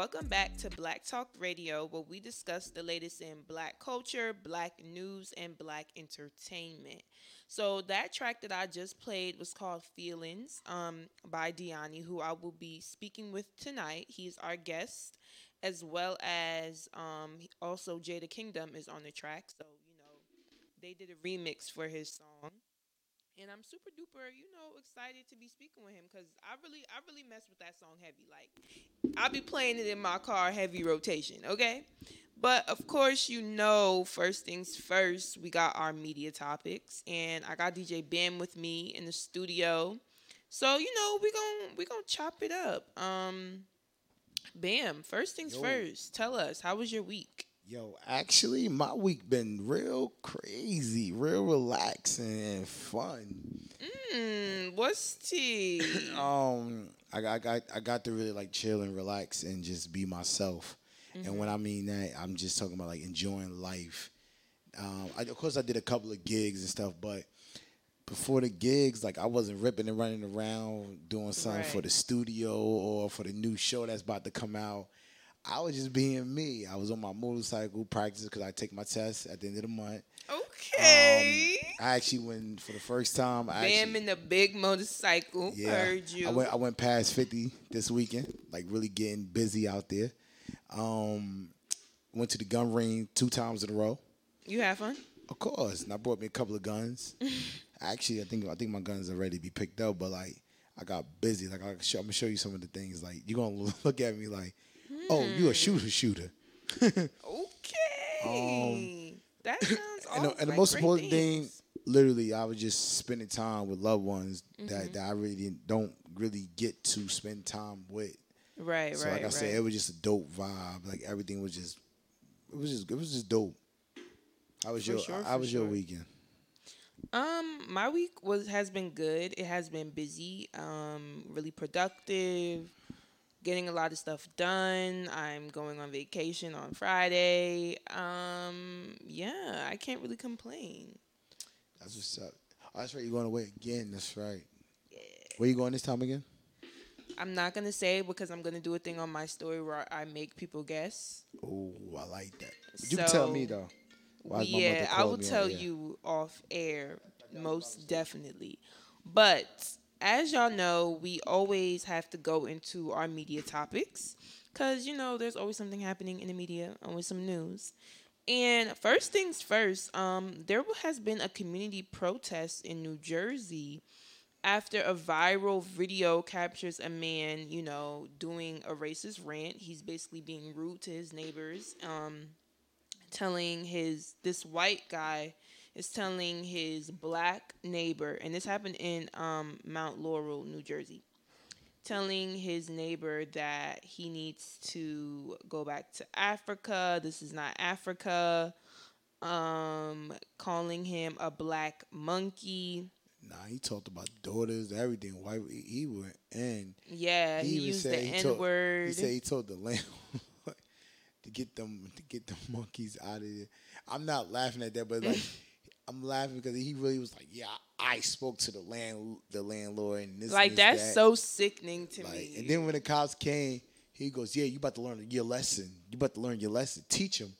welcome back to Black Talk Radio, where we discuss the latest in black culture, black news, and black entertainment. So that track that I just played was called Feelings um, by Diani, who I will be speaking with tonight. He's our guest, as well as um, also Jada Kingdom is on the track. So, you know, they did a remix for his song and I'm super duper, you know, excited to be speaking with him because I really, I really mess with that song heavy. Like, I'll be playing it in my car heavy rotation, okay? But of course, you know, first things first, we got our media topics, and I got DJ Bam with me in the studio. So you know, we gonna we gonna chop it up. Um, Bam, first things Yo. first, tell us how was your week? Yo, actually, my week been real crazy, real relaxing and fun. Mm, what's tea? um, I, got, I got I got to really like chill and relax and just be myself. Mm-hmm. And when I mean that, I'm just talking about like enjoying life. Um, I, of course, I did a couple of gigs and stuff, but before the gigs, like I wasn't ripping and running around doing something right. for the studio or for the new show that's about to come out. I was just being me. I was on my motorcycle practice because I take my test at the end of the month. Okay. Um, I actually went for the first time. I Bam actually, in the big motorcycle. Yeah, Heard you. I went. I went past fifty this weekend. Like really getting busy out there. Um, went to the gun ring two times in a row. You have fun? Of course. And I brought me a couple of guns. actually, I think I think my guns are ready to be picked up, but like I got busy. Like I am gonna show you some of the things. Like you're gonna look at me like Oh, you a shooter shooter. okay. Um, that sounds and, the, and the most important thing, literally, I was just spending time with loved ones mm-hmm. that, that I really don't really get to spend time with. Right, so right. So like I right. said, it was just a dope vibe. Like everything was just, it was just, it was just dope. How was for your, sure, how was sure. your weekend? Um, my week was has been good. It has been busy. Um, really productive getting a lot of stuff done. I'm going on vacation on Friday. Um, yeah, I can't really complain. That's what's up. Oh, that's right. You're going away again. That's right. Yeah. Where you going this time again? I'm not gonna say because I'm gonna do a thing on my story where I make people guess. Oh, I like that. You can tell me though. yeah, I will tell you off air, most definitely. But as y'all know, we always have to go into our media topics because, you know, there's always something happening in the media, always some news. And first things first, um, there has been a community protest in New Jersey after a viral video captures a man, you know, doing a racist rant. He's basically being rude to his neighbors, um, telling his this white guy is telling his black neighbor, and this happened in um, Mount Laurel, New Jersey, telling his neighbor that he needs to go back to Africa. This is not Africa. Um, calling him a black monkey. Nah, he talked about daughters, everything. Why he went and Yeah, he, he used the N word. He said he told the landlord to get them to get the monkeys out of there. I'm not laughing at that, but like I'm laughing because he really was like, "Yeah, I spoke to the land the landlord and this." Like and this, that's that. so sickening to like, me. And then when the cops came, he goes, "Yeah, you about to learn your lesson. You about to learn your lesson. Teach him."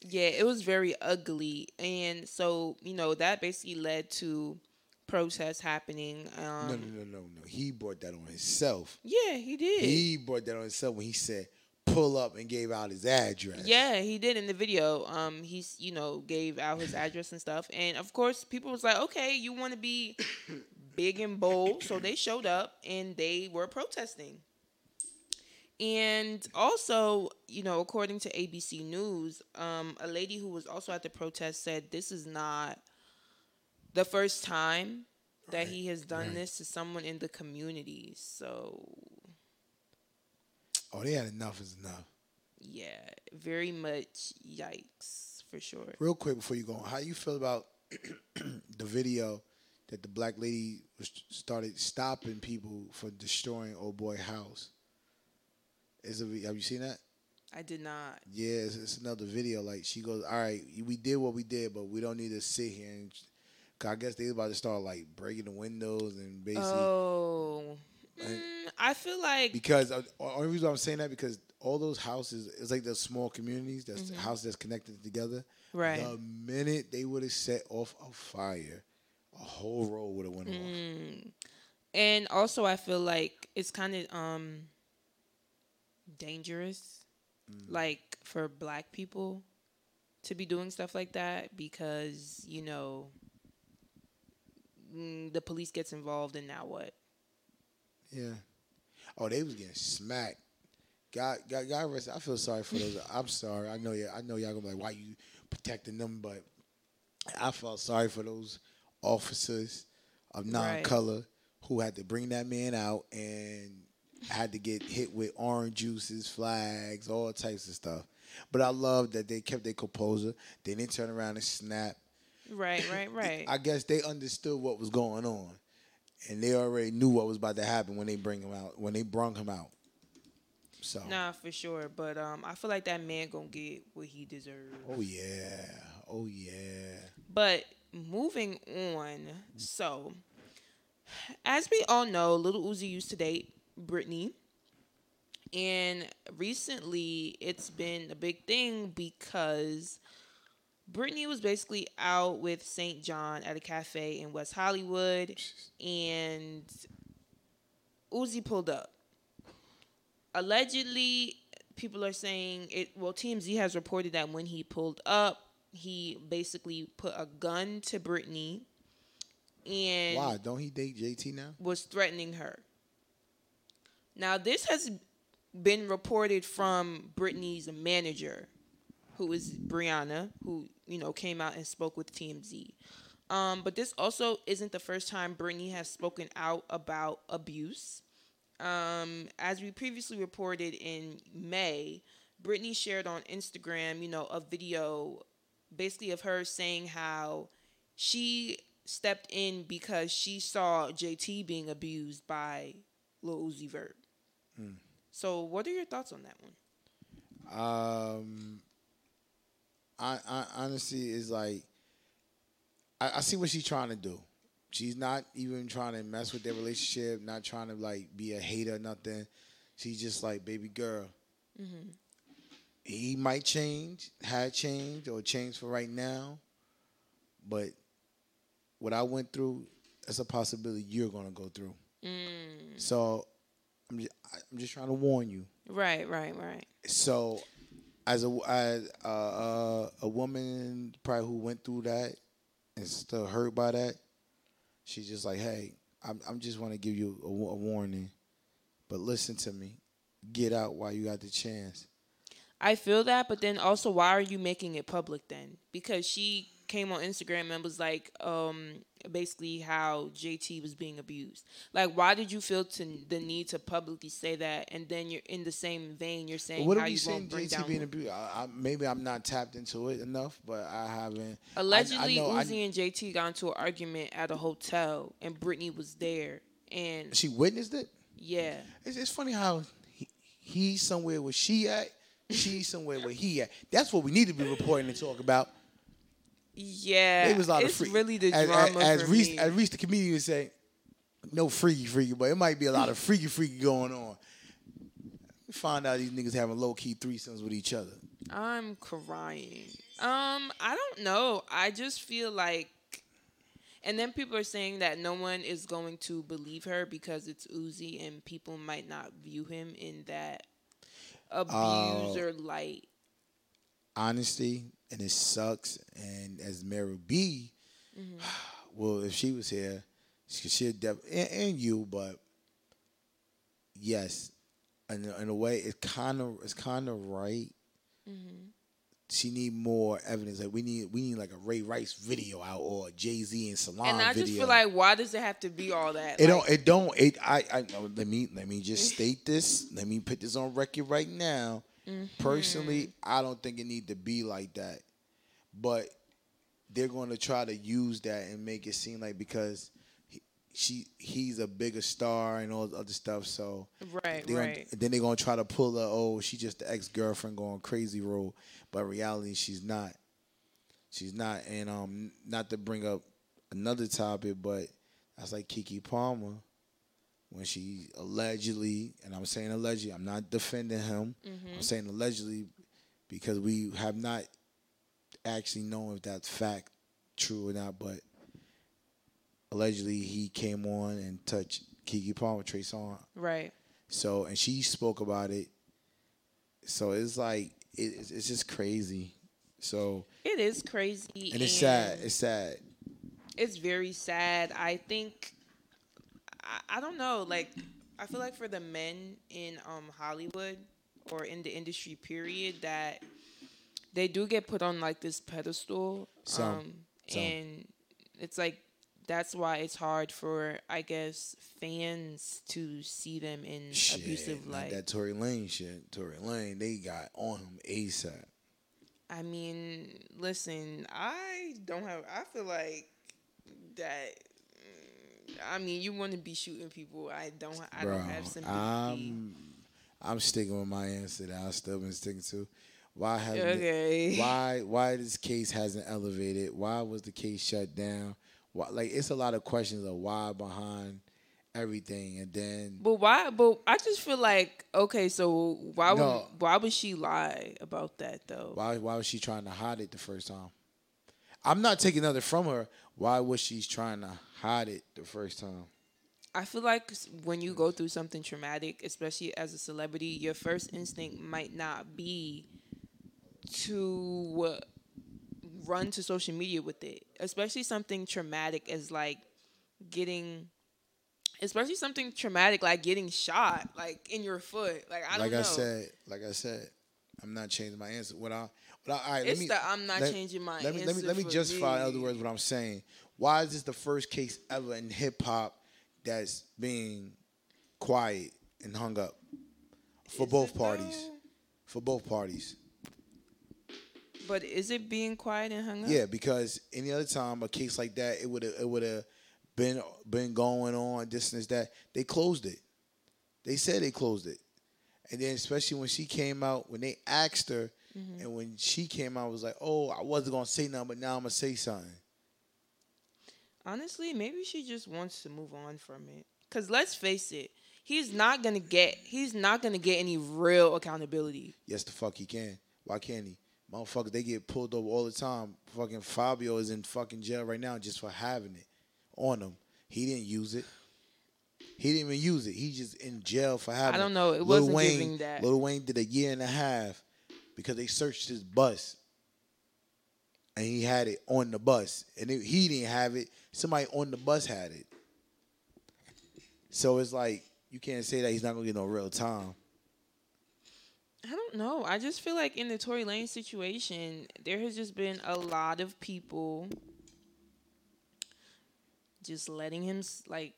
Yeah, it was very ugly, and so you know that basically led to protests happening. Um, no, no, no, no, no. He brought that on himself. Yeah, he did. He brought that on himself when he said, pull up and gave out his address. Yeah, he did in the video. Um, he's you know gave out his address and stuff, and of course people was like, okay, you want to be big and bold, so they showed up and they were protesting. And also, you know, according to ABC News, um, a lady who was also at the protest said this is not the first time that right. he has done right. this to someone in the community. So Oh, they had enough is enough. Yeah, very much yikes for sure. Real quick before you go, how you feel about the video that the black lady was started stopping people for destroying old boy house? Is it, have you seen that? I did not. Yeah, it's, it's, another video. Like she goes, "All right, we did what we did, but we don't need to sit here and." I guess they about to start like breaking the windows and basically. Oh. Mm, I feel like because uh, only reason I'm saying that because all those houses, it's like the small communities, that's mm-hmm. houses that's connected together. Right. The minute they would have set off a fire, a whole row would have went mm. off. And also, I feel like it's kind of um dangerous, mm. like for Black people to be doing stuff like that because you know mm, the police gets involved and now what? Yeah. Oh, they was getting smacked. God, God, God rest. I feel sorry for those. I'm sorry. I know. Yeah, I know y'all gonna be like, why you protecting them? But I felt sorry for those officers of non-color right. who had to bring that man out and had to get hit with orange juices, flags, all types of stuff. But I love that they kept their composure. They didn't turn around and snap. Right, right, right. I guess they understood what was going on, and they already knew what was about to happen when they bring him out. When they brung him out. So nah, for sure. But um, I feel like that man gonna get what he deserves. Oh yeah, oh yeah. But moving on, so as we all know, Little Uzi used to date Britney. And recently, it's been a big thing because Britney was basically out with St. John at a cafe in West Hollywood, and Uzi pulled up allegedly, people are saying it. Well, TMZ has reported that when he pulled up, he basically put a gun to Britney, and why don't he date JT now? Was threatening her. Now this has been reported from Britney's manager, who is Brianna, who you know came out and spoke with TMZ. Um, but this also isn't the first time Britney has spoken out about abuse. Um, as we previously reported in May, Britney shared on Instagram, you know, a video basically of her saying how she stepped in because she saw JT being abused by Lil Uzi Vert. Hmm. So, what are your thoughts on that one? Um, I, I honestly is like, I, I see what she's trying to do. She's not even trying to mess with their relationship, not trying to like be a hater, or nothing. She's just like, baby girl. Mm-hmm. He might change, had changed, or changed for right now. But what I went through, that's a possibility you're gonna go through. Mm. So I'm just, I'm just trying to warn you. Right, right, right. So as a as a, woman probably who went through that and still hurt by that, She's just like, hey, I'm, I'm just want to give you a, a warning, but listen to me. Get out while you got the chance. I feel that, but then also, why are you making it public then? Because she came on Instagram and was like, um, basically how JT was being abused. Like, why did you feel to the need to publicly say that? And then you're in the same vein, you're saying what how are you, you saying JT being abused? I, I, maybe I'm not tapped into it enough, but I haven't. Allegedly, I, I Uzi and JT got into an argument at a hotel, and Brittany was there, and she witnessed it. Yeah, it's, it's funny how he, he's somewhere where she at, she's somewhere where he at. That's what we need to be reporting and talk about. Yeah, it was a lot it's of free. really the drama as, as Reese, me. As Reese, the comedian, would say, no freaky freaky, but it might be a lot of freaky freaky going on. Find out these niggas having low key threesomes with each other. I'm crying. Um, I don't know. I just feel like, and then people are saying that no one is going to believe her because it's Uzi, and people might not view him in that abuser uh, light. Honesty, and it sucks. And as Mary B, mm-hmm. well, if she was here, she she'd def- and, and you, but yes, in, in a way, it's kind of it's kind of right. Mm-hmm. She need more evidence. Like we need we need like a Ray Rice video out or Jay Z and Solange. And I video. just feel like why does it have to be all that? It like, don't. It don't. It. I. I. Let me. Let me just state this. Let me put this on record right now. Mm-hmm. Personally, I don't think it need to be like that. But they're going to try to use that and make it seem like because he, she he's a bigger star and all the other stuff. So right, right. Gonna, then they're gonna try to pull her. Oh, she's just the ex girlfriend going crazy role, but reality she's not. She's not. And um, not to bring up another topic, but that's like Keke Palmer when she allegedly, and I'm saying allegedly, I'm not defending him. Mm-hmm. I'm saying allegedly because we have not actually known if that's fact true or not, but allegedly he came on and touched Keke Palmer, Trey Songz. Right. So and she spoke about it. So it's like it, it's just crazy. So it is crazy, and it's and sad. It's sad. It's very sad. I think I, don't know. Like I feel like for the men in um Hollywood or in the industry, period, that they do get put on like this pedestal. Um, and it's like that's why it's hard for I guess fans to see them in shit, abusive light. That Tory Lane shit, Tory Lane, they got on him ASAP. I mean, listen, I don't have. I feel like that. I mean, you want to be shooting people. I don't. I Bro, don't have sympathy. I'm, I'm sticking with my answer that I've still been sticking to. Why has okay. why why this case hasn't elevated? Why was the case shut down? Why, like it's a lot of questions of why behind everything, and then. But why? But I just feel like okay, so why no, would why would she lie about that though? Why why was she trying to hide it the first time? I'm not taking nothing from her. Why was she trying to hide it the first time? I feel like when you go through something traumatic, especially as a celebrity, your first instinct might not be to run to social media with it, especially something traumatic as like getting especially something traumatic like getting shot like in your foot. Like I like I said, like I said, I'm not changing my answer. What I, I, all right, it's let me, the I'm not let, changing my let me, Let me let me justify. In other words, what I'm saying. Why is this the first case ever in hip hop that's being quiet and hung up for is both parties? Though? For both parties. But is it being quiet and hung up? Yeah, because any other time a case like that, it would have it would have been been going on this and that. They closed it. They said they closed it, and then especially when she came out, when they asked her, mm-hmm. and when she came out, was like, "Oh, I wasn't gonna say nothing, but now I'm gonna say something." Honestly, maybe she just wants to move on from it. Cause let's face it, he's not gonna get he's not gonna get any real accountability. Yes, the fuck he can. Why can't he? Motherfuckers, they get pulled over all the time. Fucking Fabio is in fucking jail right now just for having it on him. He didn't use it. He didn't even use it. He just in jail for having. I don't know. It Lil wasn't Wayne, giving that. Lil Wayne did a year and a half because they searched his bus, and he had it on the bus, and it, he didn't have it. Somebody on the bus had it. So it's like you can't say that he's not gonna get no real time. I don't know. I just feel like in the Tory Lane situation, there has just been a lot of people just letting him like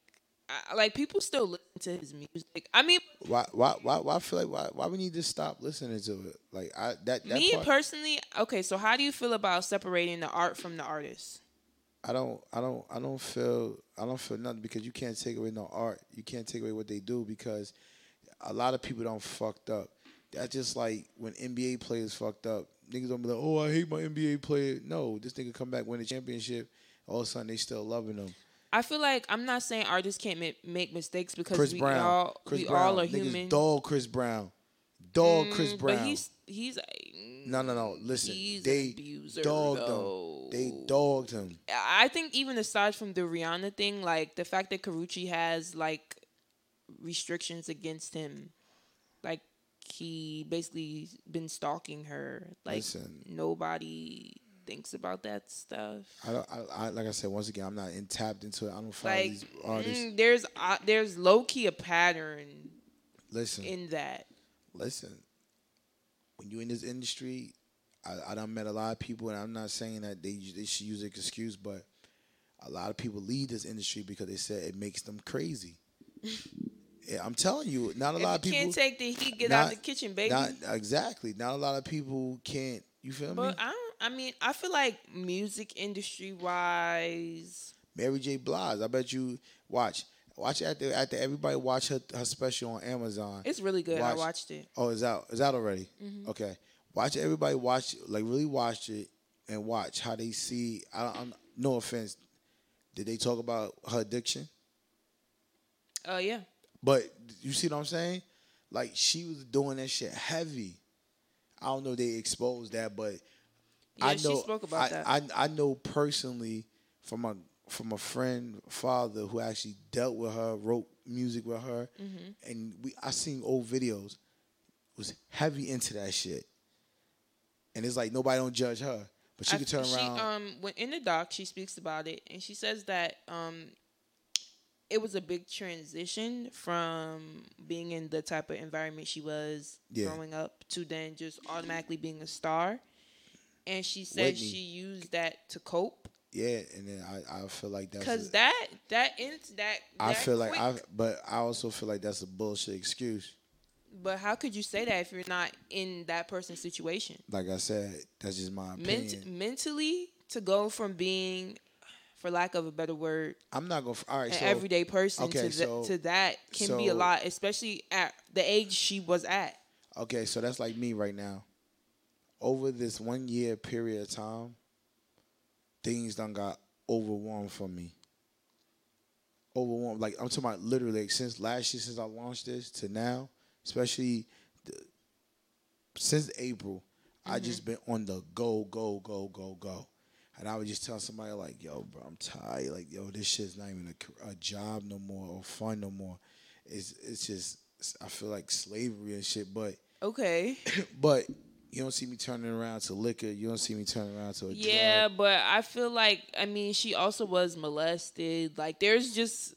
I, like people still listen to his music. I mean, why why why why I feel like why why we need to stop listening to it? Like I that, that me part, personally. Okay, so how do you feel about separating the art from the artist? I don't I don't I don't feel I don't feel nothing because you can't take away no art. You can't take away what they do because a lot of people don't fucked up. That's just like when NBA players fucked up. Niggas don't be like, oh, I hate my NBA player. No, this nigga come back win a championship. All of a sudden they still loving him. I feel like I'm not saying artists can't make mistakes because Chris we Brown. all Chris we Brown. all are Niggas human. Dog Chris Brown. Dog mm, Chris Brown. But he's he's no no no. Listen, they dogged though. him. They dogged him. I think even aside from the Rihanna thing, like the fact that Karrueche has like restrictions against him, like he basically been stalking her. Like Listen, nobody thinks about that stuff. I. I, I, like I said once again, I'm not in, tapped into it. I don't follow like, these artists. Mm, there's uh, there's low key a pattern. Listen. In that. Listen. When you in this industry, I, I done met a lot of people, and I'm not saying that they they should use an excuse, but a lot of people leave this industry because they said it makes them crazy. Yeah, I'm telling you, not a if lot of people can't take the heat. Get not, out the kitchen, baby. Not exactly. Not a lot of people can't. You feel but me? But I. I mean, I feel like music industry wise. Mary J. Blige. I bet you watch. Watch after after everybody watch her her special on Amazon. It's really good. Watch, I watched it. Oh, is out? Is out already? Mm-hmm. Okay. Watch everybody watch like really watch it and watch how they see. I, I'm no offense. Did they talk about her addiction? Oh uh, yeah. But you see what I'm saying? Like she was doing that shit heavy. I don't know if they exposed that, but yeah, I know she spoke about I, that. I I know personally from a from a friend father who actually dealt with her, wrote music with her, Mm-hmm. and we I seen old videos was heavy into that shit, and it's like nobody don't judge her, but she I- could turn she, around. um, when in the doc, she speaks about it, and she says that um, it was a big transition from being in the type of environment she was Yeah. growing up to then just automatically being a star. And she said Whitney. she used that to cope yeah, and then I, I feel like that's because that that ends that. I that feel like. I, but I also feel like that's a bullshit excuse. But how could you say that if you're not in that person's situation? Like I said, that's just my opinion. Ment- mentally, to go from being, for lack of a better word, I'm not gonna. All right, an so everyday person okay, to, th- so- to that can be a lot, especially at the age she was at. Okay, so that's like me right now. Over this one year period of time, things done got overwhelmed for me. Overwhelmed, like I'm talking about literally like, since last year, since I launched this to now, especially the, since April, I mm-hmm. just been on the go, go, go, go, go. And I would just tell somebody like, "Yo, bro, I'm tired. Like, yo, this shit's not even a, a job no more or fun no more. It's it's just I feel like slavery and shit. But Okay. but you don't see me turning around to liquor. You don't see me turning around to a Yeah, drug. but I feel like I mean she also was molested. Like there's just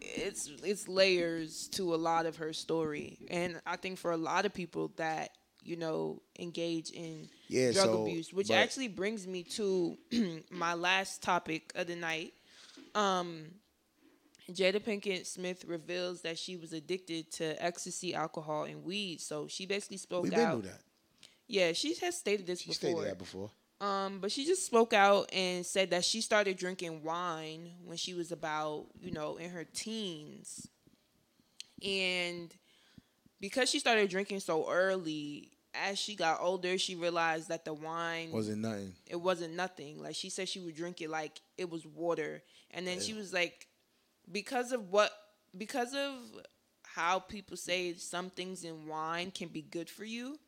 it's it's layers to a lot of her story, and I think for a lot of people that you know engage in Yeah, drug so, abuse, which but- actually brings me to my last topic of the night. Um, Jada Pinkett Smith reveals that she was addicted to ecstasy, alcohol, and weed. So she basically spoke We out. knew that. Yeah, she has stated this before. She before. stated that before. Um, but she just spoke out and said that she started drinking wine when she was about, you know, in her teens. And because she started drinking so early, as she got older, she realized that the wine Wasn't nothing. it wasn't nothing. Like she said she would drink it like it was water. And then she was like because of what because of how people say some things in wine can be good for you,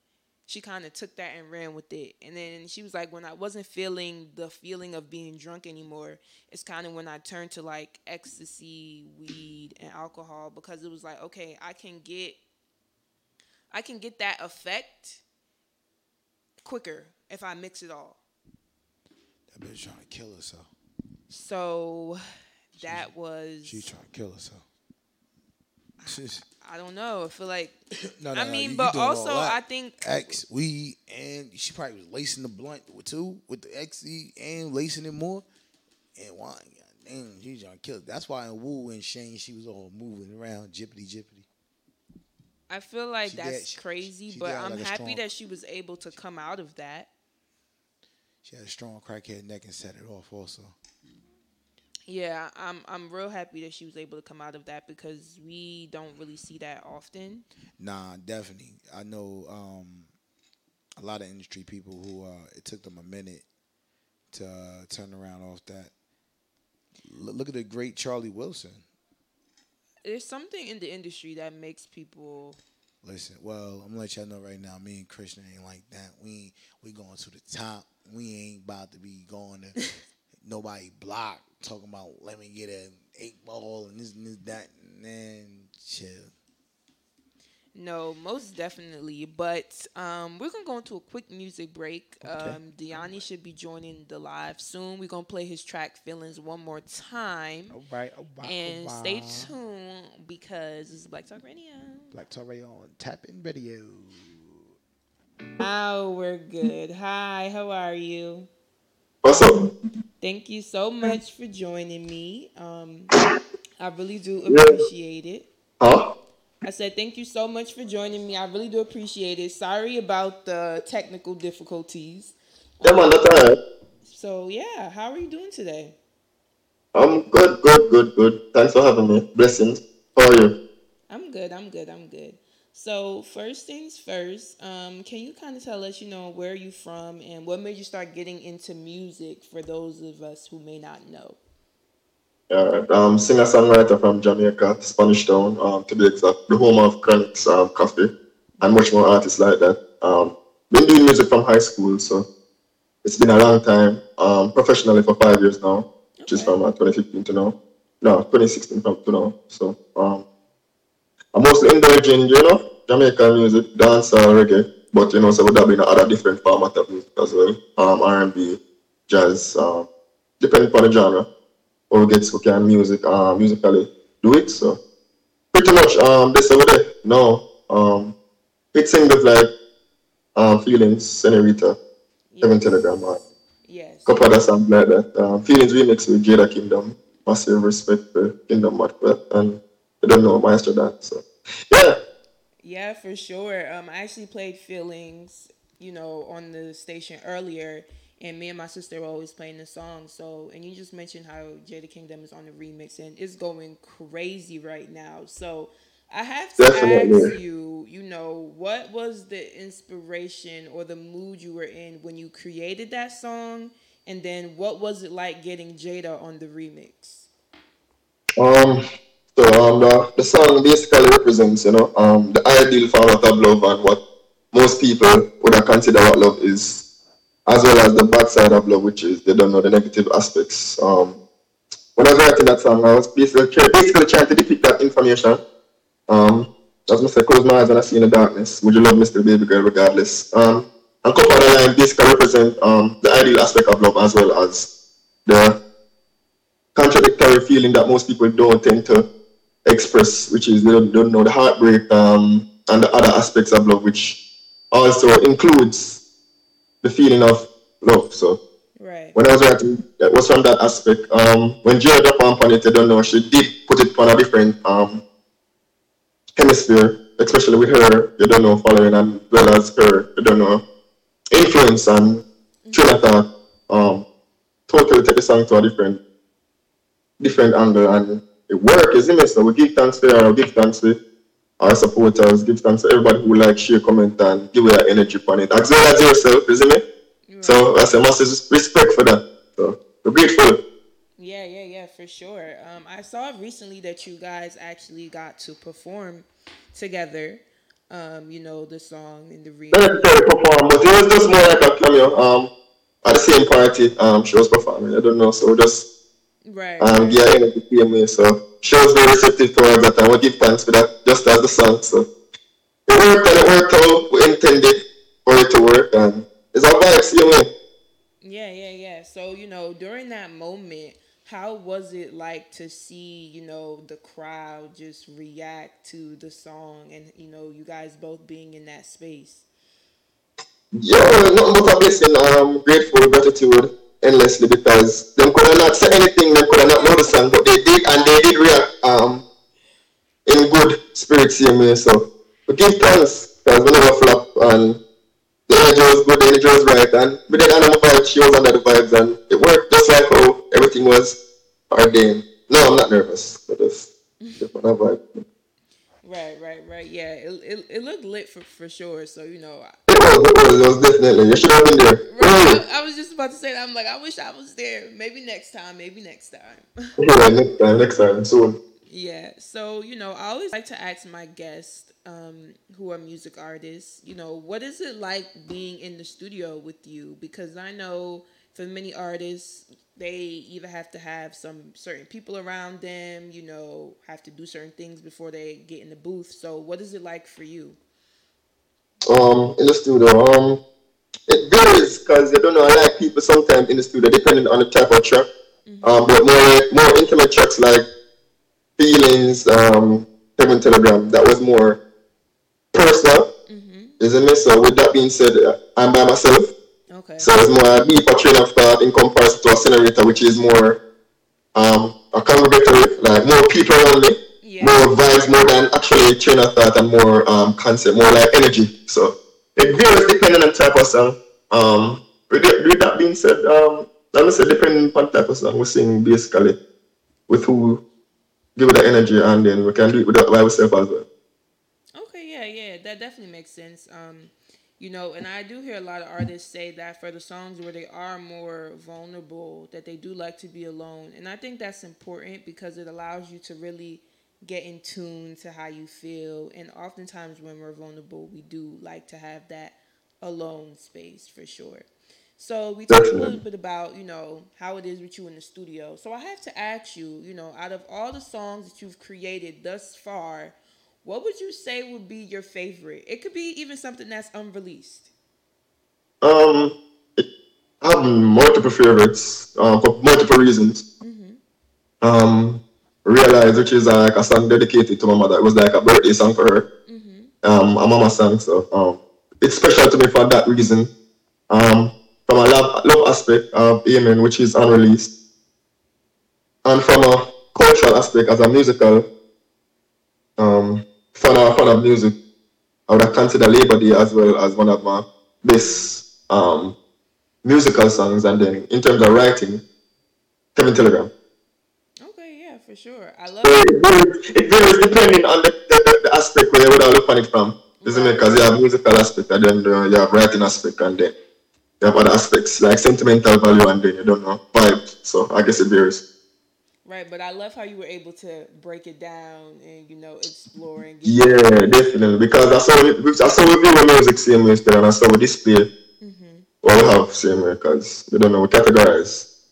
she kind of took that and ran with it. And then she was like when I wasn't feeling the feeling of being drunk anymore, it's kind of when I turned to like ecstasy, weed, and alcohol because it was like, okay, I can get I can get that effect quicker if I mix it all. That bitch trying to kill herself. So that was She's trying to kill herself. I don't know. I feel like no, no, I mean, you- but also. I think X, weed, and she probably was lacing the blunt with too, with the XE and lacing it more. And wine, God damn, she's trying to kill it. That's why in Woo and Shane, she was all moving around, jippity jippity. I feel like She that's did- crazy, she but I'm like happy strong- that she was able to come out of that. She had a strong crackhead neck and set it off also. Yeah, I'm I'm real happy that she was able to come out of that because we don't really see that often. Nah, definitely. I know um, a lot of industry people who uh, it took them a minute to uh, turn around off that. L- look at the great Charlie Wilson. There's something in the industry that makes people Listen, well, I'm gonna let y'all know right now. Me and Krishna ain't like that. We ain't, we going to the top. We ain't about to be going to nobody block talking about let me get an eight ball and this and this that and then chill. No, most definitely. But um, we're gonna go into a quick music break. Um, Diani should be joining the live soon. We're gonna play his track "Feelings" one more time, All right, all right, and all stay tuned because this is Black Talk Radio. Black Talk Radio on Tap In Radio. Oh, we're good. Hi, how are you? What's up? Thank you so much for joining me. Um, I really do appreciate it. Huh? I said thank you so much for joining me. I really do appreciate it. Sorry about the technical difficulties. That's alright. So yeah, how are you doing today? I'm good, good, good, good. Thanks for having me. Blessings. How are you? I'm good. I'm good. I'm good. So first things first, um, can you kind of tell us, you know, where are you from and what made you start getting into music for those of us who may not know? Yeah, um, singer-songwriter from Jamaica, Spanish Town, um, to be exact, the home of Chronixx um, Koffee, and much more artists like that. Um, been doing music from high school, so it's been a long time. Um, professionally for five years now, okay. which is from uh, 2015 to now. No, 2016 from to now. So um, I'm mostly indulging, you know, Jamaican music, dancehall, reggae, but you know, so would have been other different format of music as well. Um, R&B, jazz, um, depending upon the genre or gets who can music uh, musically do it. So pretty much um this over there. No. Um it singles like um feelings, Senorita, yes. Heaven Telegram man. Yes. Couple other songs like that. Um, feelings remix with Jada Kingdom. Massive respect for Kingdom Macbeth and I don't know Maestro that. So yeah. Yeah, for sure. Um I actually played Feelings, you know, on the station earlier and me and my sister were always playing the song. So, and you just mentioned how Jada Kingdom is on the remix and it's going crazy right now. So, I have to Definitely. ask you, you know, what was the inspiration or the mood you were in when you created that song, and then what was it like getting Jada on the remix? Um. So um, the, the song basically represents, you know, um, the ideal format of love and what most people would consider what love is as well as the bad side of love, which is they don't know the negative aspects. Um, when I was writing that song, I was basically, basically trying to depict that information. Um, as I said, close my eyes when I see in the darkness. Would you love still, baby girl, regardless? Um, and couple of the line basically represent um, the ideal aspect of love as well as the contradictory feeling that most people don't tend to express, which is they don't, don't know the heartbreak um, and the other aspects of love, which also includes the feeling of love. So right. when I was writing, that was from that aspect. Um, when Jill dropped on it, I don't know, she did put it on a different um, hemisphere, especially with her, you don't know, following and well as her, you don't know, influence and mm-hmm. Trinidad, um, totally take the song to a different different angle and it worked, isn't it? So we give thanks for her, we give thanks for our supporters, give thanks to everybody who like, share, comment, and give their energy upon it. As well as yourself, isn't it? Right. So I say massive respect for that. So we're grateful. Yeah, yeah, yeah, for sure. Um, I saw recently that you guys actually got to perform together. Um, you know, the song in the real. Necessarily perform, but it was just more like a cameo. Um, at the same party, um, she was performing. I don't know, so just right. Um, yeah, energy came me. So she was very receptive towards that, and we give thanks for that, just as the song. So it worked, and it worked how we intended for it to work, and it's our vibe, see you Yeah, yeah, yeah. So you know, during that moment, how was it like to see you know the crowd just react to the song, and you know you guys both being in that space? Yeah, but a blessing. Um, grateful, gratitude endlessly because they could not say anything, they could not know the song, but they did, and they did react um, in good spirits here, me. So we give thanks because we never flop, and the energy was good, the energy was right, and we did animal vibes, she was under the vibes, and it worked just like how everything was ordained. No, I'm not nervous, just different vibe. Right, right, right. Yeah, it, it, it looked lit for, for sure. So you know, it was, it was, it was definitely. You should have been there. Right, I, I, was just about to say that. I'm like, I wish I was there. Maybe next time. Maybe next time. yeah, next time. Next time. Soon. Yeah. So you know, I always like to ask my guests, um, who are music artists, you know, what is it like being in the studio with you? Because I know for many artists, they either have to have some certain people around them, you know, have to do certain things before they get in the booth. So, what is it like for you? Um, in the studio, um, it varies because you don't know. I like people sometimes in the studio, depending on the type of track. Mm-hmm. Um, but more more intimate tracks like feelings, um, Heaven Telegram. That was more personal, mm-hmm. isn't it? So, with that being said, I'm by myself. Okay. So it's more a deeper train of thought in comparison to a Senorita, which is more um, a congregatory, like more people only, yeah. more vibes, more than actually train of thought and more um, concept, more like energy. So it varies depending on type of song. Um, with, with that being said, um, let me say depending on type of song we sing basically with who give it the energy and then we can do it without by ourselves as well. Okay, yeah, yeah, that definitely makes sense. Um, You know, and I do hear a lot of artists say that for the songs where they are more vulnerable, that they do like to be alone. And I think that's important because it allows you to really get in tune to how you feel. And oftentimes when we're vulnerable, we do like to have that alone space for sure. So we talked a little bit about, you know, how it is with you in the studio. So I have to ask you, you know, out of all the songs that you've created thus far, what would you say would be your favorite? It could be even something that's unreleased. Um, I have multiple favorites uh, for multiple reasons. Mm-hmm. Um, realize which is like a song dedicated to my mother. It was like a birthday song for her. Mm-hmm. Um, a mama song, so um, it's special to me for that reason. Um, from a love, love aspect of Amen, which is unreleased, and from a cultural aspect as a musical um, fan, of, fan of music, I would consider Labor Day as well as one of my best um, musical songs. And then in terms of writing, Heaven Telegram. Okay, yeah, for sure. I love it. It varies, it varies depending on the, the, the aspect where you would look at it from. Isn't it? Because you have musical aspect and then uh, you have writing aspect and then you have other aspects like sentimental value and then you don't know vibe. So I guess it varies. Right, but I love how you were able to break it down and you know explore and yeah, definitely because I saw it. I saw we view music same way still, and I saw we display mm-hmm. all have same way because we don't know we categorize.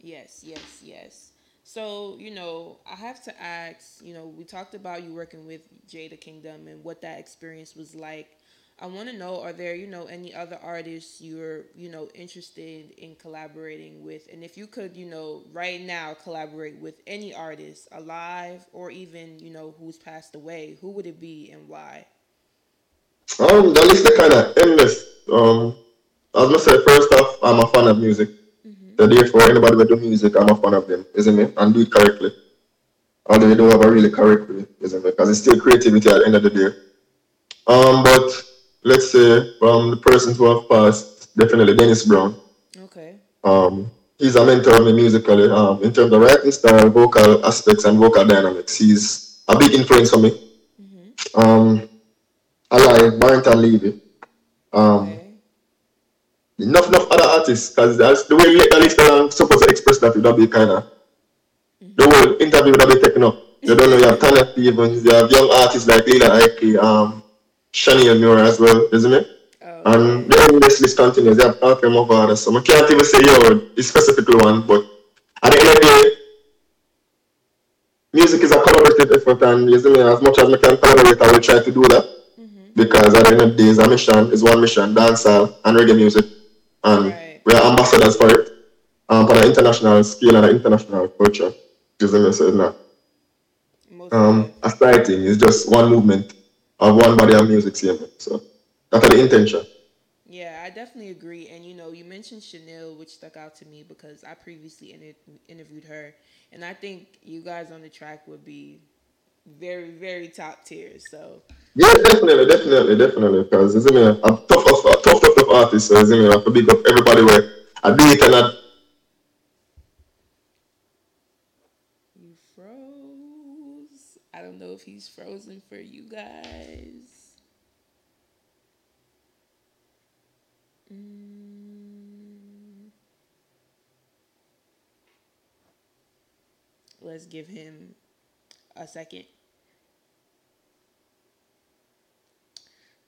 Yes, yes, yes. So you know, I have to ask. You know, we talked about you working with Jada Kingdom and what that experience was like. I want to know are there, you know, any other artists you're, you know, interested in collaborating with? And if you could, you know, right now collaborate with any artist alive or even, you know, who's passed away, who would it be and why? Um, the list is kind of endless. Um, I was gonna say first off, I'm a fan of music. Mm-hmm. So therefore, anybody who do music, I'm a fan of them, isn't it? And do it correctly. Although they don't have a really correct way, isn't it? Because it's still creativity at the end of the day. Um, but let's say from the persons who have passed, definitely Dennis Brown. Okay. Um, he's a mentor of me musically. Um, in terms of writing style, vocal aspects, and vocal dynamics, he's a big influence for me. Mm-hmm. Um, I like Barrington Levy. Um, okay. Enough, enough other artists, because that's the way Lethal I'm supposed to express that would be kind of mm-hmm. the whole interview would be taken up. You don't know, you have talent Evans, you have young artists like Lila Ike, um, Shani and Nora as well, isn't it? Oh, and the endless list continues. They have all of others. So I can't even say, yo, it's specifically one, but at the end of the day, music is a collaborative effort, and isn't it? As much as I can collaborate, I will try to do that. Mm-hmm. Because at the end of the day, it's a mission, is one mission, dancehall and reggae music. And right. we are ambassadors for it. Um, for the international scale and the international culture. Isn't it? So it's not. Um, a society is just one movement of one body of music same. So that's the intention. Yeah, I definitely agree. And you know, you mentioned Chanel, which stuck out to me because I previously inter- interviewed her, and I think you guys on the track would be very, very top tier. So yeah, definitely, definitely, definitely. Because isn't it a tough, a tough, tough, tough artist? So isn't it? I have to big up everybody where I do it and I know if he's frozen for you guys. Mm. Let's give him a second.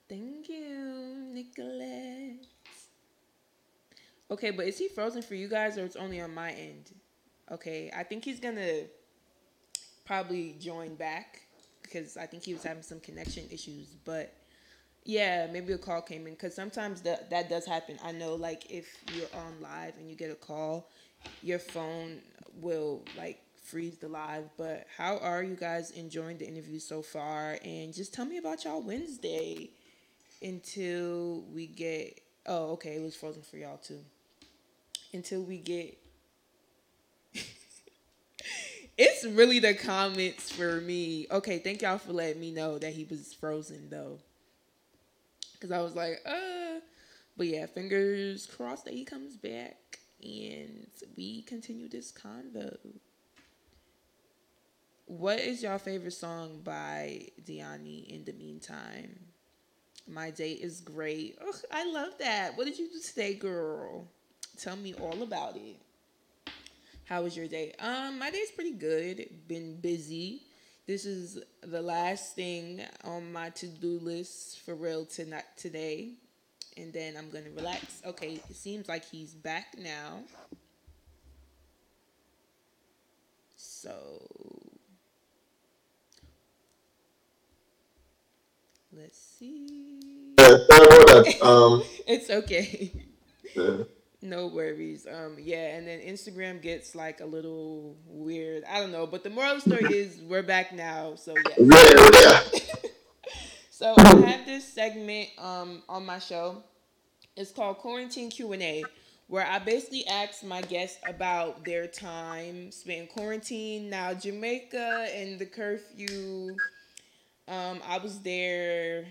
Thank you, Nicholas. Okay, but is he frozen for you guys or it's only on my end? Okay, I think he's gonna probably join back because I think he was having some connection issues. But yeah, maybe a call came in because sometimes that that does happen. I know, like if you're on live and you get a call, your phone will like freeze the live. But how are you guys enjoying the interview so far? And just tell me about y'all Wednesday until we get. Oh, okay, it was frozen for y'all too. Until we get it's really the comments for me. Okay, thank y'all for letting me know that he was frozen though. Cause I was like, uh but yeah, fingers crossed that he comes back and we continue this convo. What is your favorite song by Diani in the meantime? My day is great. Ugh, I love that. What did you do today, girl? Tell me all about it. How was your day? Um, my day's pretty good. Been busy. This is the last thing on my to-do list for real tonight today. And then I'm gonna relax. Okay, it seems like he's back now. So let's see. Yeah, that. Um, it's okay. yeah. No worries. Um, yeah, and then Instagram gets like a little weird. I don't know, but the moral of the story is we're back now. So yeah. So I have this segment um on my show. It's called Quarantine Q and A, where I basically ask my guests about their time spent in quarantine. Now Jamaica and the curfew. Um, I was there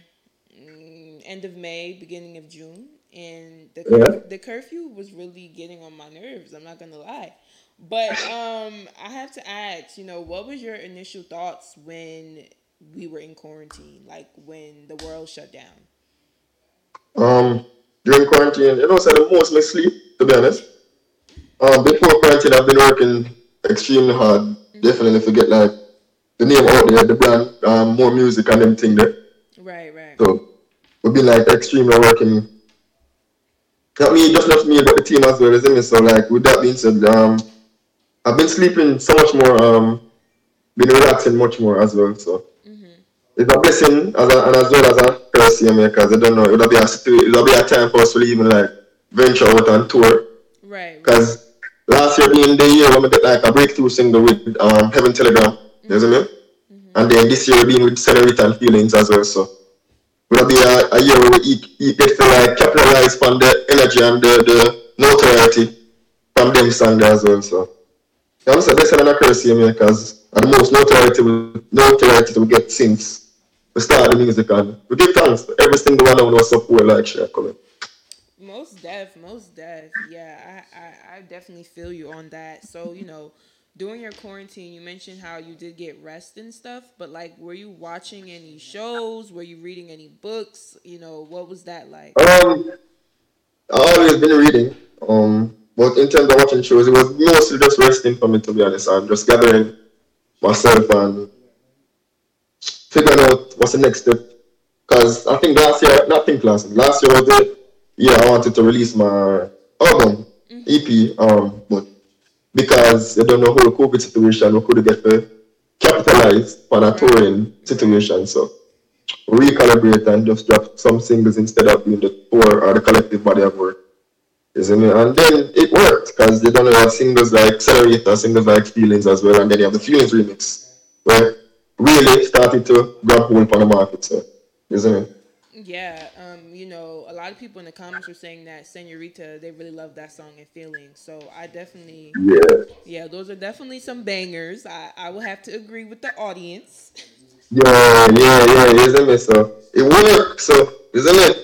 mm, end of May, beginning of June and the Yeah. the curfew was really getting on my nerves. I'm not gonna lie, but um, I have to ask, you know, what was your initial thoughts when we were in quarantine, like when the world shut down? Um, during quarantine, you know, so the most me sleep, to be honest. Um, before quarantine, I've been working extremely hard. Definitely forget like the name out there, the brand, um, more music and them thing there. Right, right. So we've been like extremely working. Not me, just not me, but the team as well, isn't it? So like with that being said, um, I've been sleeping so much more, um, been relaxing much more as well. So it's a blessing as a, and as well as a curse here, because I don't know, it'll be a it would be a time for us to even like venture out on tour. Right. Because last year being the year when we get like a breakthrough single with um, Heaven Telegram, you know what I mean? And then this year being with Senorita and Feelings as well. So will be a, a year like capitalize on the energy and the, the notoriety from them songs as well. So yeah, I'm saying another curse here, because the most notoriety we, notoriety we get since we started the music and we give thanks to every single one of us support like share coming. Most deaf, most deaf. Yeah, I, I, I definitely feel you on that. So, you know, during your quarantine, you mentioned how you did get rest and stuff, but like, were you watching any shows? Were you reading any books? You know, what was that like? Um, I always been reading. Um, but in terms of watching shows, it was mostly just resting for me to be honest. I'm just gathering myself and figuring out what's the next step. Because I think last year, not think last year, last year was the year I wanted to release my album, EP. Um, but because they don't know how the COVID situation, we could get to capitalize on a touring situation. So recalibrate and just drop some singles instead of doing the tour or the collective body of work. Isn't it? And then it worked because they don't have singles like Accelerator, singles like Feelings as well, and then you have the Feelings remix, where really started to grab hold on the market. So, isn't it? Yeah, um, you know, a lot of people in the comments were saying that Senorita, they really love that song and feeling. So I definitely, Yeah. yeah, those are definitely some bangers. I, I will have to agree with the audience. Yeah, yeah, yeah, isn't it? So it works, so isn't it?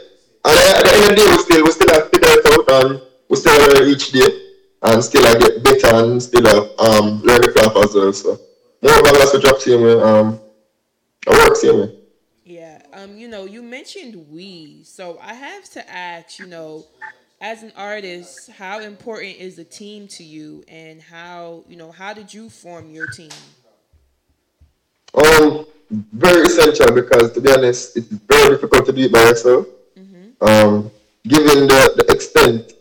And at the end of the day, we still we still have figure it out and we still learn each day and still I get better and still uh, um learn the craft as well. So more of balance to drop same way, um it works same way. Um, you know, you mentioned we, so I have to ask, you know, as an artist, how important is the team to you, and how, you know, how did you form your team? Um, very essential because to be honest, it's very difficult to do it by yourself. Um, given the, the extent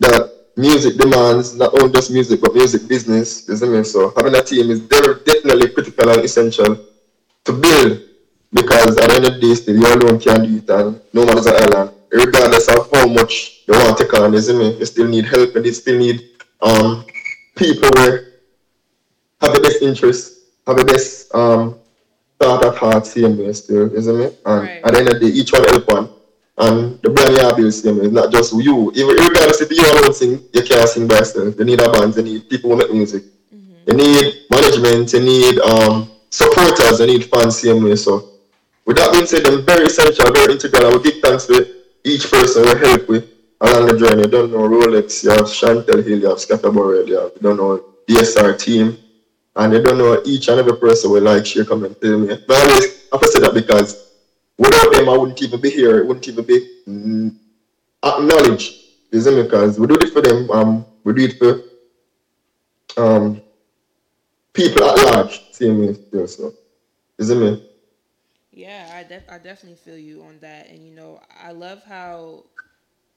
that music demands not only just music but music business, isn't it? So having a team is very definitely critical and essential to build because at the end of the day, still you alone can't do it, and no man is an island. Regardless of how much you want to take on, isn't it? You still need help, and you still need um people where have the best interest, have the best um thought at heart, same way still, isn't it? And Right. at the end of the day, each one help one. And the brand you build same way, it's not just you. Even regardless if you alone sing, you can't sing by yourself. You need a band, you need people who make music. You need management, you need um supporters, you need fans same way. So with that being said, I'm very essential, very integral. I will give thanks to each person who help with along the journey. You don't know Rolex, you have Chantel Hill, you have Scatterborrell, you have you don't know DSR team, and you don't know each and every person will like, share, comment, tell me. But I always have to say that because without them, I wouldn't even be here. It wouldn't even be mm, acknowledged. You see? Because we do it for them. Um, we do it for um people at large. See me? Yeah, so, you see me? Yeah, I def- I definitely feel you on that, and you know, I love how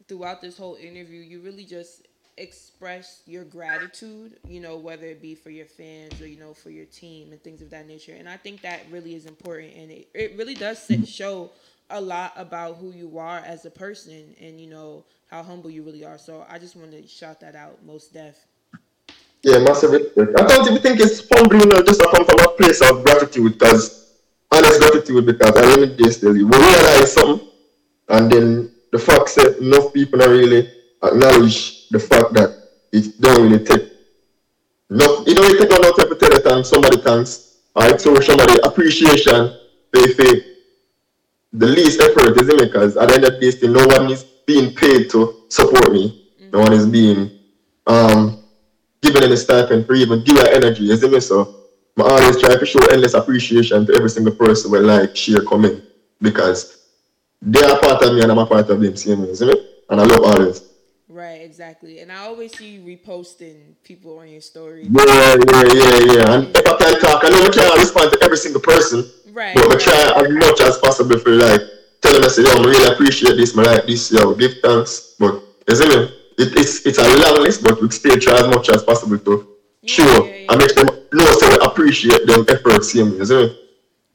throughout this whole interview, you really just express your gratitude, you know, whether it be for your fans or, you know, for your team and things of that nature. And I think that really is important. And it, it really does mm-hmm. show a lot about who you are as a person and, you know, how humble you really are. So I just want to shout that out, most deaf. Yeah, massive. I don't even think it's humble, you know, just to come from a place of gratitude because gratitude because I really you. We realize something and then the fact that enough people are really acknowledge the fact that it don't really take no, it don't really take enough to tell it and somebody thanks. Alright, so somebody appreciation pay for the least effort, isn't it? Because at the end of the day, no one is being paid to support me. Mm-hmm. No one is being um given any stipend for even give energy, isn't it? So I always try to show endless appreciation to every single person who like, share, comment because they are part of me and I'm a part of them, same way, isn't it? And I love all this. Right, exactly. And I always see you reposting people on your story. Yeah, yeah, yeah, yeah. And if I can talk, I know I can't respond to every single person. Right. But I try as much as possible for like telling them, I say, yo, I really appreciate this, I like this, yo, give thanks. But you see me? It, it's it's a long list, but we still try as much as possible to yeah, show yeah, yeah. and make them know so appreciate them efforts same me?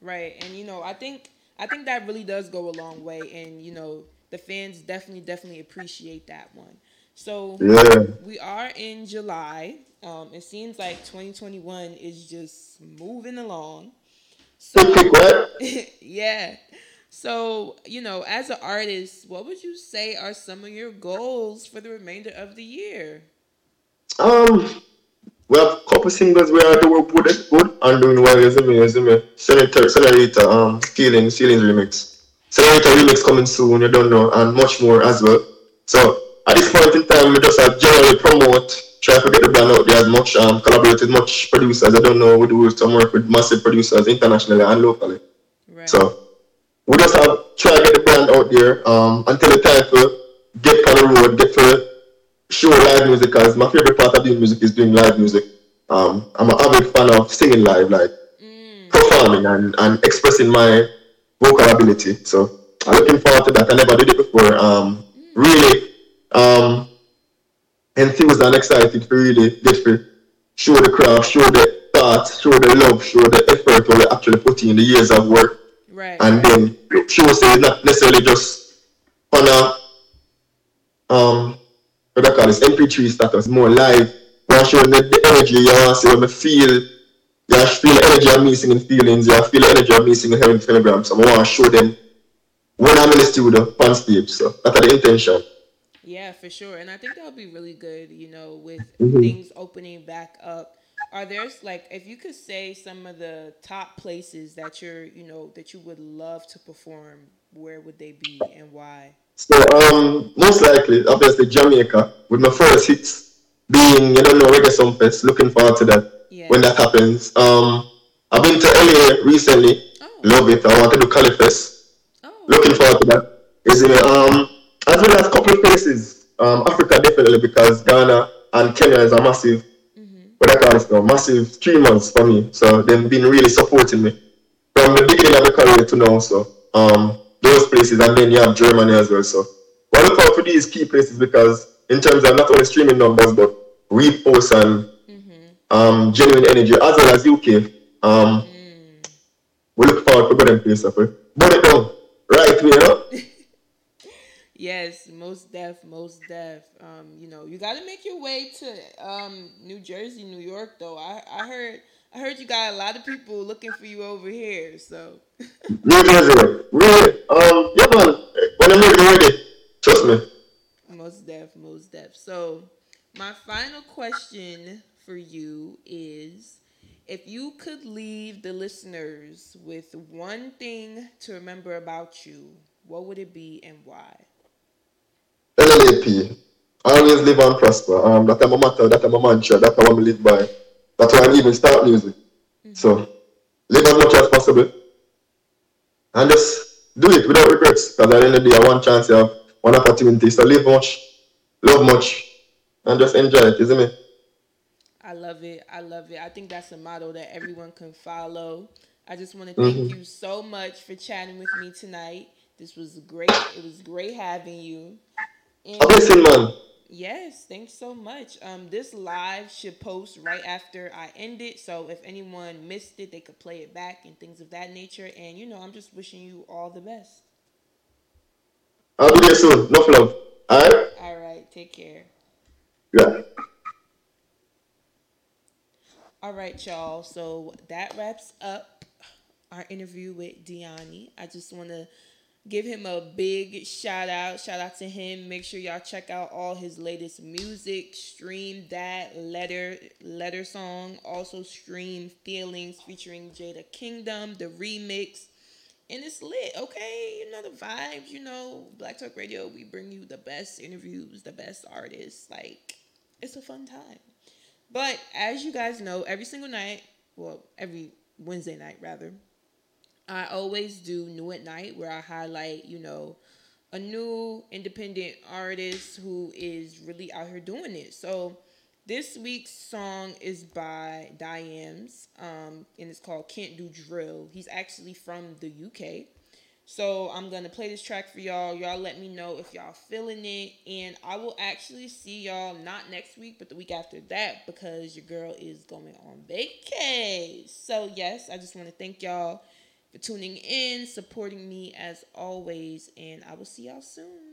Right. And you know, I think I think that really does go a long way and you know, the fans definitely definitely appreciate that one. So yeah. we are in July. Um, it seems like 2021 is just moving along. So yeah. So, you know, as an artist, what would you say are some of your goals for the remainder of the year? Um, we have a couple singles where the work good, good and doing well, you see me, you see me. Senorita, Senorita, um, Stealing, Stealing's remix. Senorita remix coming soon, you don't know, and much more as well. So, at this point in time, we just uh, generally promote, try to get the band out there as much, um, collaborate with much producers. I don't know, we do some work with massive producers internationally and locally. Right. So we just have try to get the brand out there um, until the time to get on the road, get to show live music. Because my favorite part of doing music is doing live music. Um, I'm an avid fan of singing live, like mm. performing and, and expressing my vocal ability. So I'm looking forward to that. I never did it before. Um, mm. Really um, enthused and excited to really get to show the craft, show the thought, show the love, show the effort what we're actually putting in the years of work. Right. And then show say not necessarily just on a um what I call this MP3 status, more live. Want show the, the energy you want to see when I feel you feel the energy me singing feelings, you feel the energy of me singing heaven telegram. So I want to show them when I'm in the studio on stage. So that's the intention. Yeah, for sure. And I think that would be really good, you know, with mm-hmm. things opening back up. Are there like if you could say some of the top places that you're, you know, that you would love to perform, where would they be and why? So um most likely obviously Jamaica with my first hits being, you know, no Reggae Sumfest. Looking forward to that yeah. when that happens. Um I've been to LA recently. Oh. Love it. I want to do Cali Fest. Oh. Looking forward to that. Is it um as well as a couple of places. Um, Africa definitely because Ghana and Kenya is a massive, mm-hmm. what I call it massive streamers for me. So they've been really supporting me from the beginning of the career to now. So um, those places, and then you have Germany as well. So I look forward to these key places because in terms of not only streaming numbers but reposts and mm-hmm. um, genuine energy as well as UK. Um, mm. We look forward to going places. But it down right, you know. Yes, most deaf, most deaf. Um, you know, you got to make your way to um, New Jersey, New York, though. I, I heard, I heard you got a lot of people looking for you over here. So. New Jersey, really? Um, yeah, man. When I'm ready, trust me. Most deaf, most deaf. So, my final question for you is. If you could leave the listeners with one thing to remember about you, what would it be and why? LLAP. Always live and prosper. Um, that I'm a matter, that I'm a mantra, that I'm a live by. That's why I even start music. Mm-hmm. So live as much as possible. And just do it without regrets. Because at the end of the day, one chance you have, one opportunity. So live much, love much, and just enjoy it, isn't it? I love it. I love it. I think that's a motto that everyone can follow. I just want to thank mm-hmm. you so much for chatting with me tonight. This was great. It was great having you. And Listen, man. Yes, thanks so much. Um, this live should post right after I end it, so if anyone missed it, they could play it back and things of that nature. And you know, I'm just wishing you all the best. I'll be there soon. No love. All right. All right. Take care. Yeah. All right, y'all. So that wraps up our interview with Diani. I just want to give him a big shout out. Shout out to him. Make sure y'all check out all his latest music. Stream that letter letter song. Also stream Feelings featuring Jada Kingdom, the remix. And it's lit, okay? You know the vibes, you know, Black Talk Radio, we bring you the best interviews, the best artists. Like, it's a fun time. But as you guys know, every single night, well, every Wednesday night rather, I always do New at Night where I highlight, you know, a new independent artist who is really out here doing it. So this week's song is by Diams, um, and it's called Can't Do Drill. He's actually from the UK. So I'm gonna play this track for y'all. Y'all let me know if y'all feeling it, and I will actually see y'all not next week, but the week after that because your girl is going on vacay. So yes, I just want to thank y'all for tuning in, supporting me as always, and I will see y'all soon.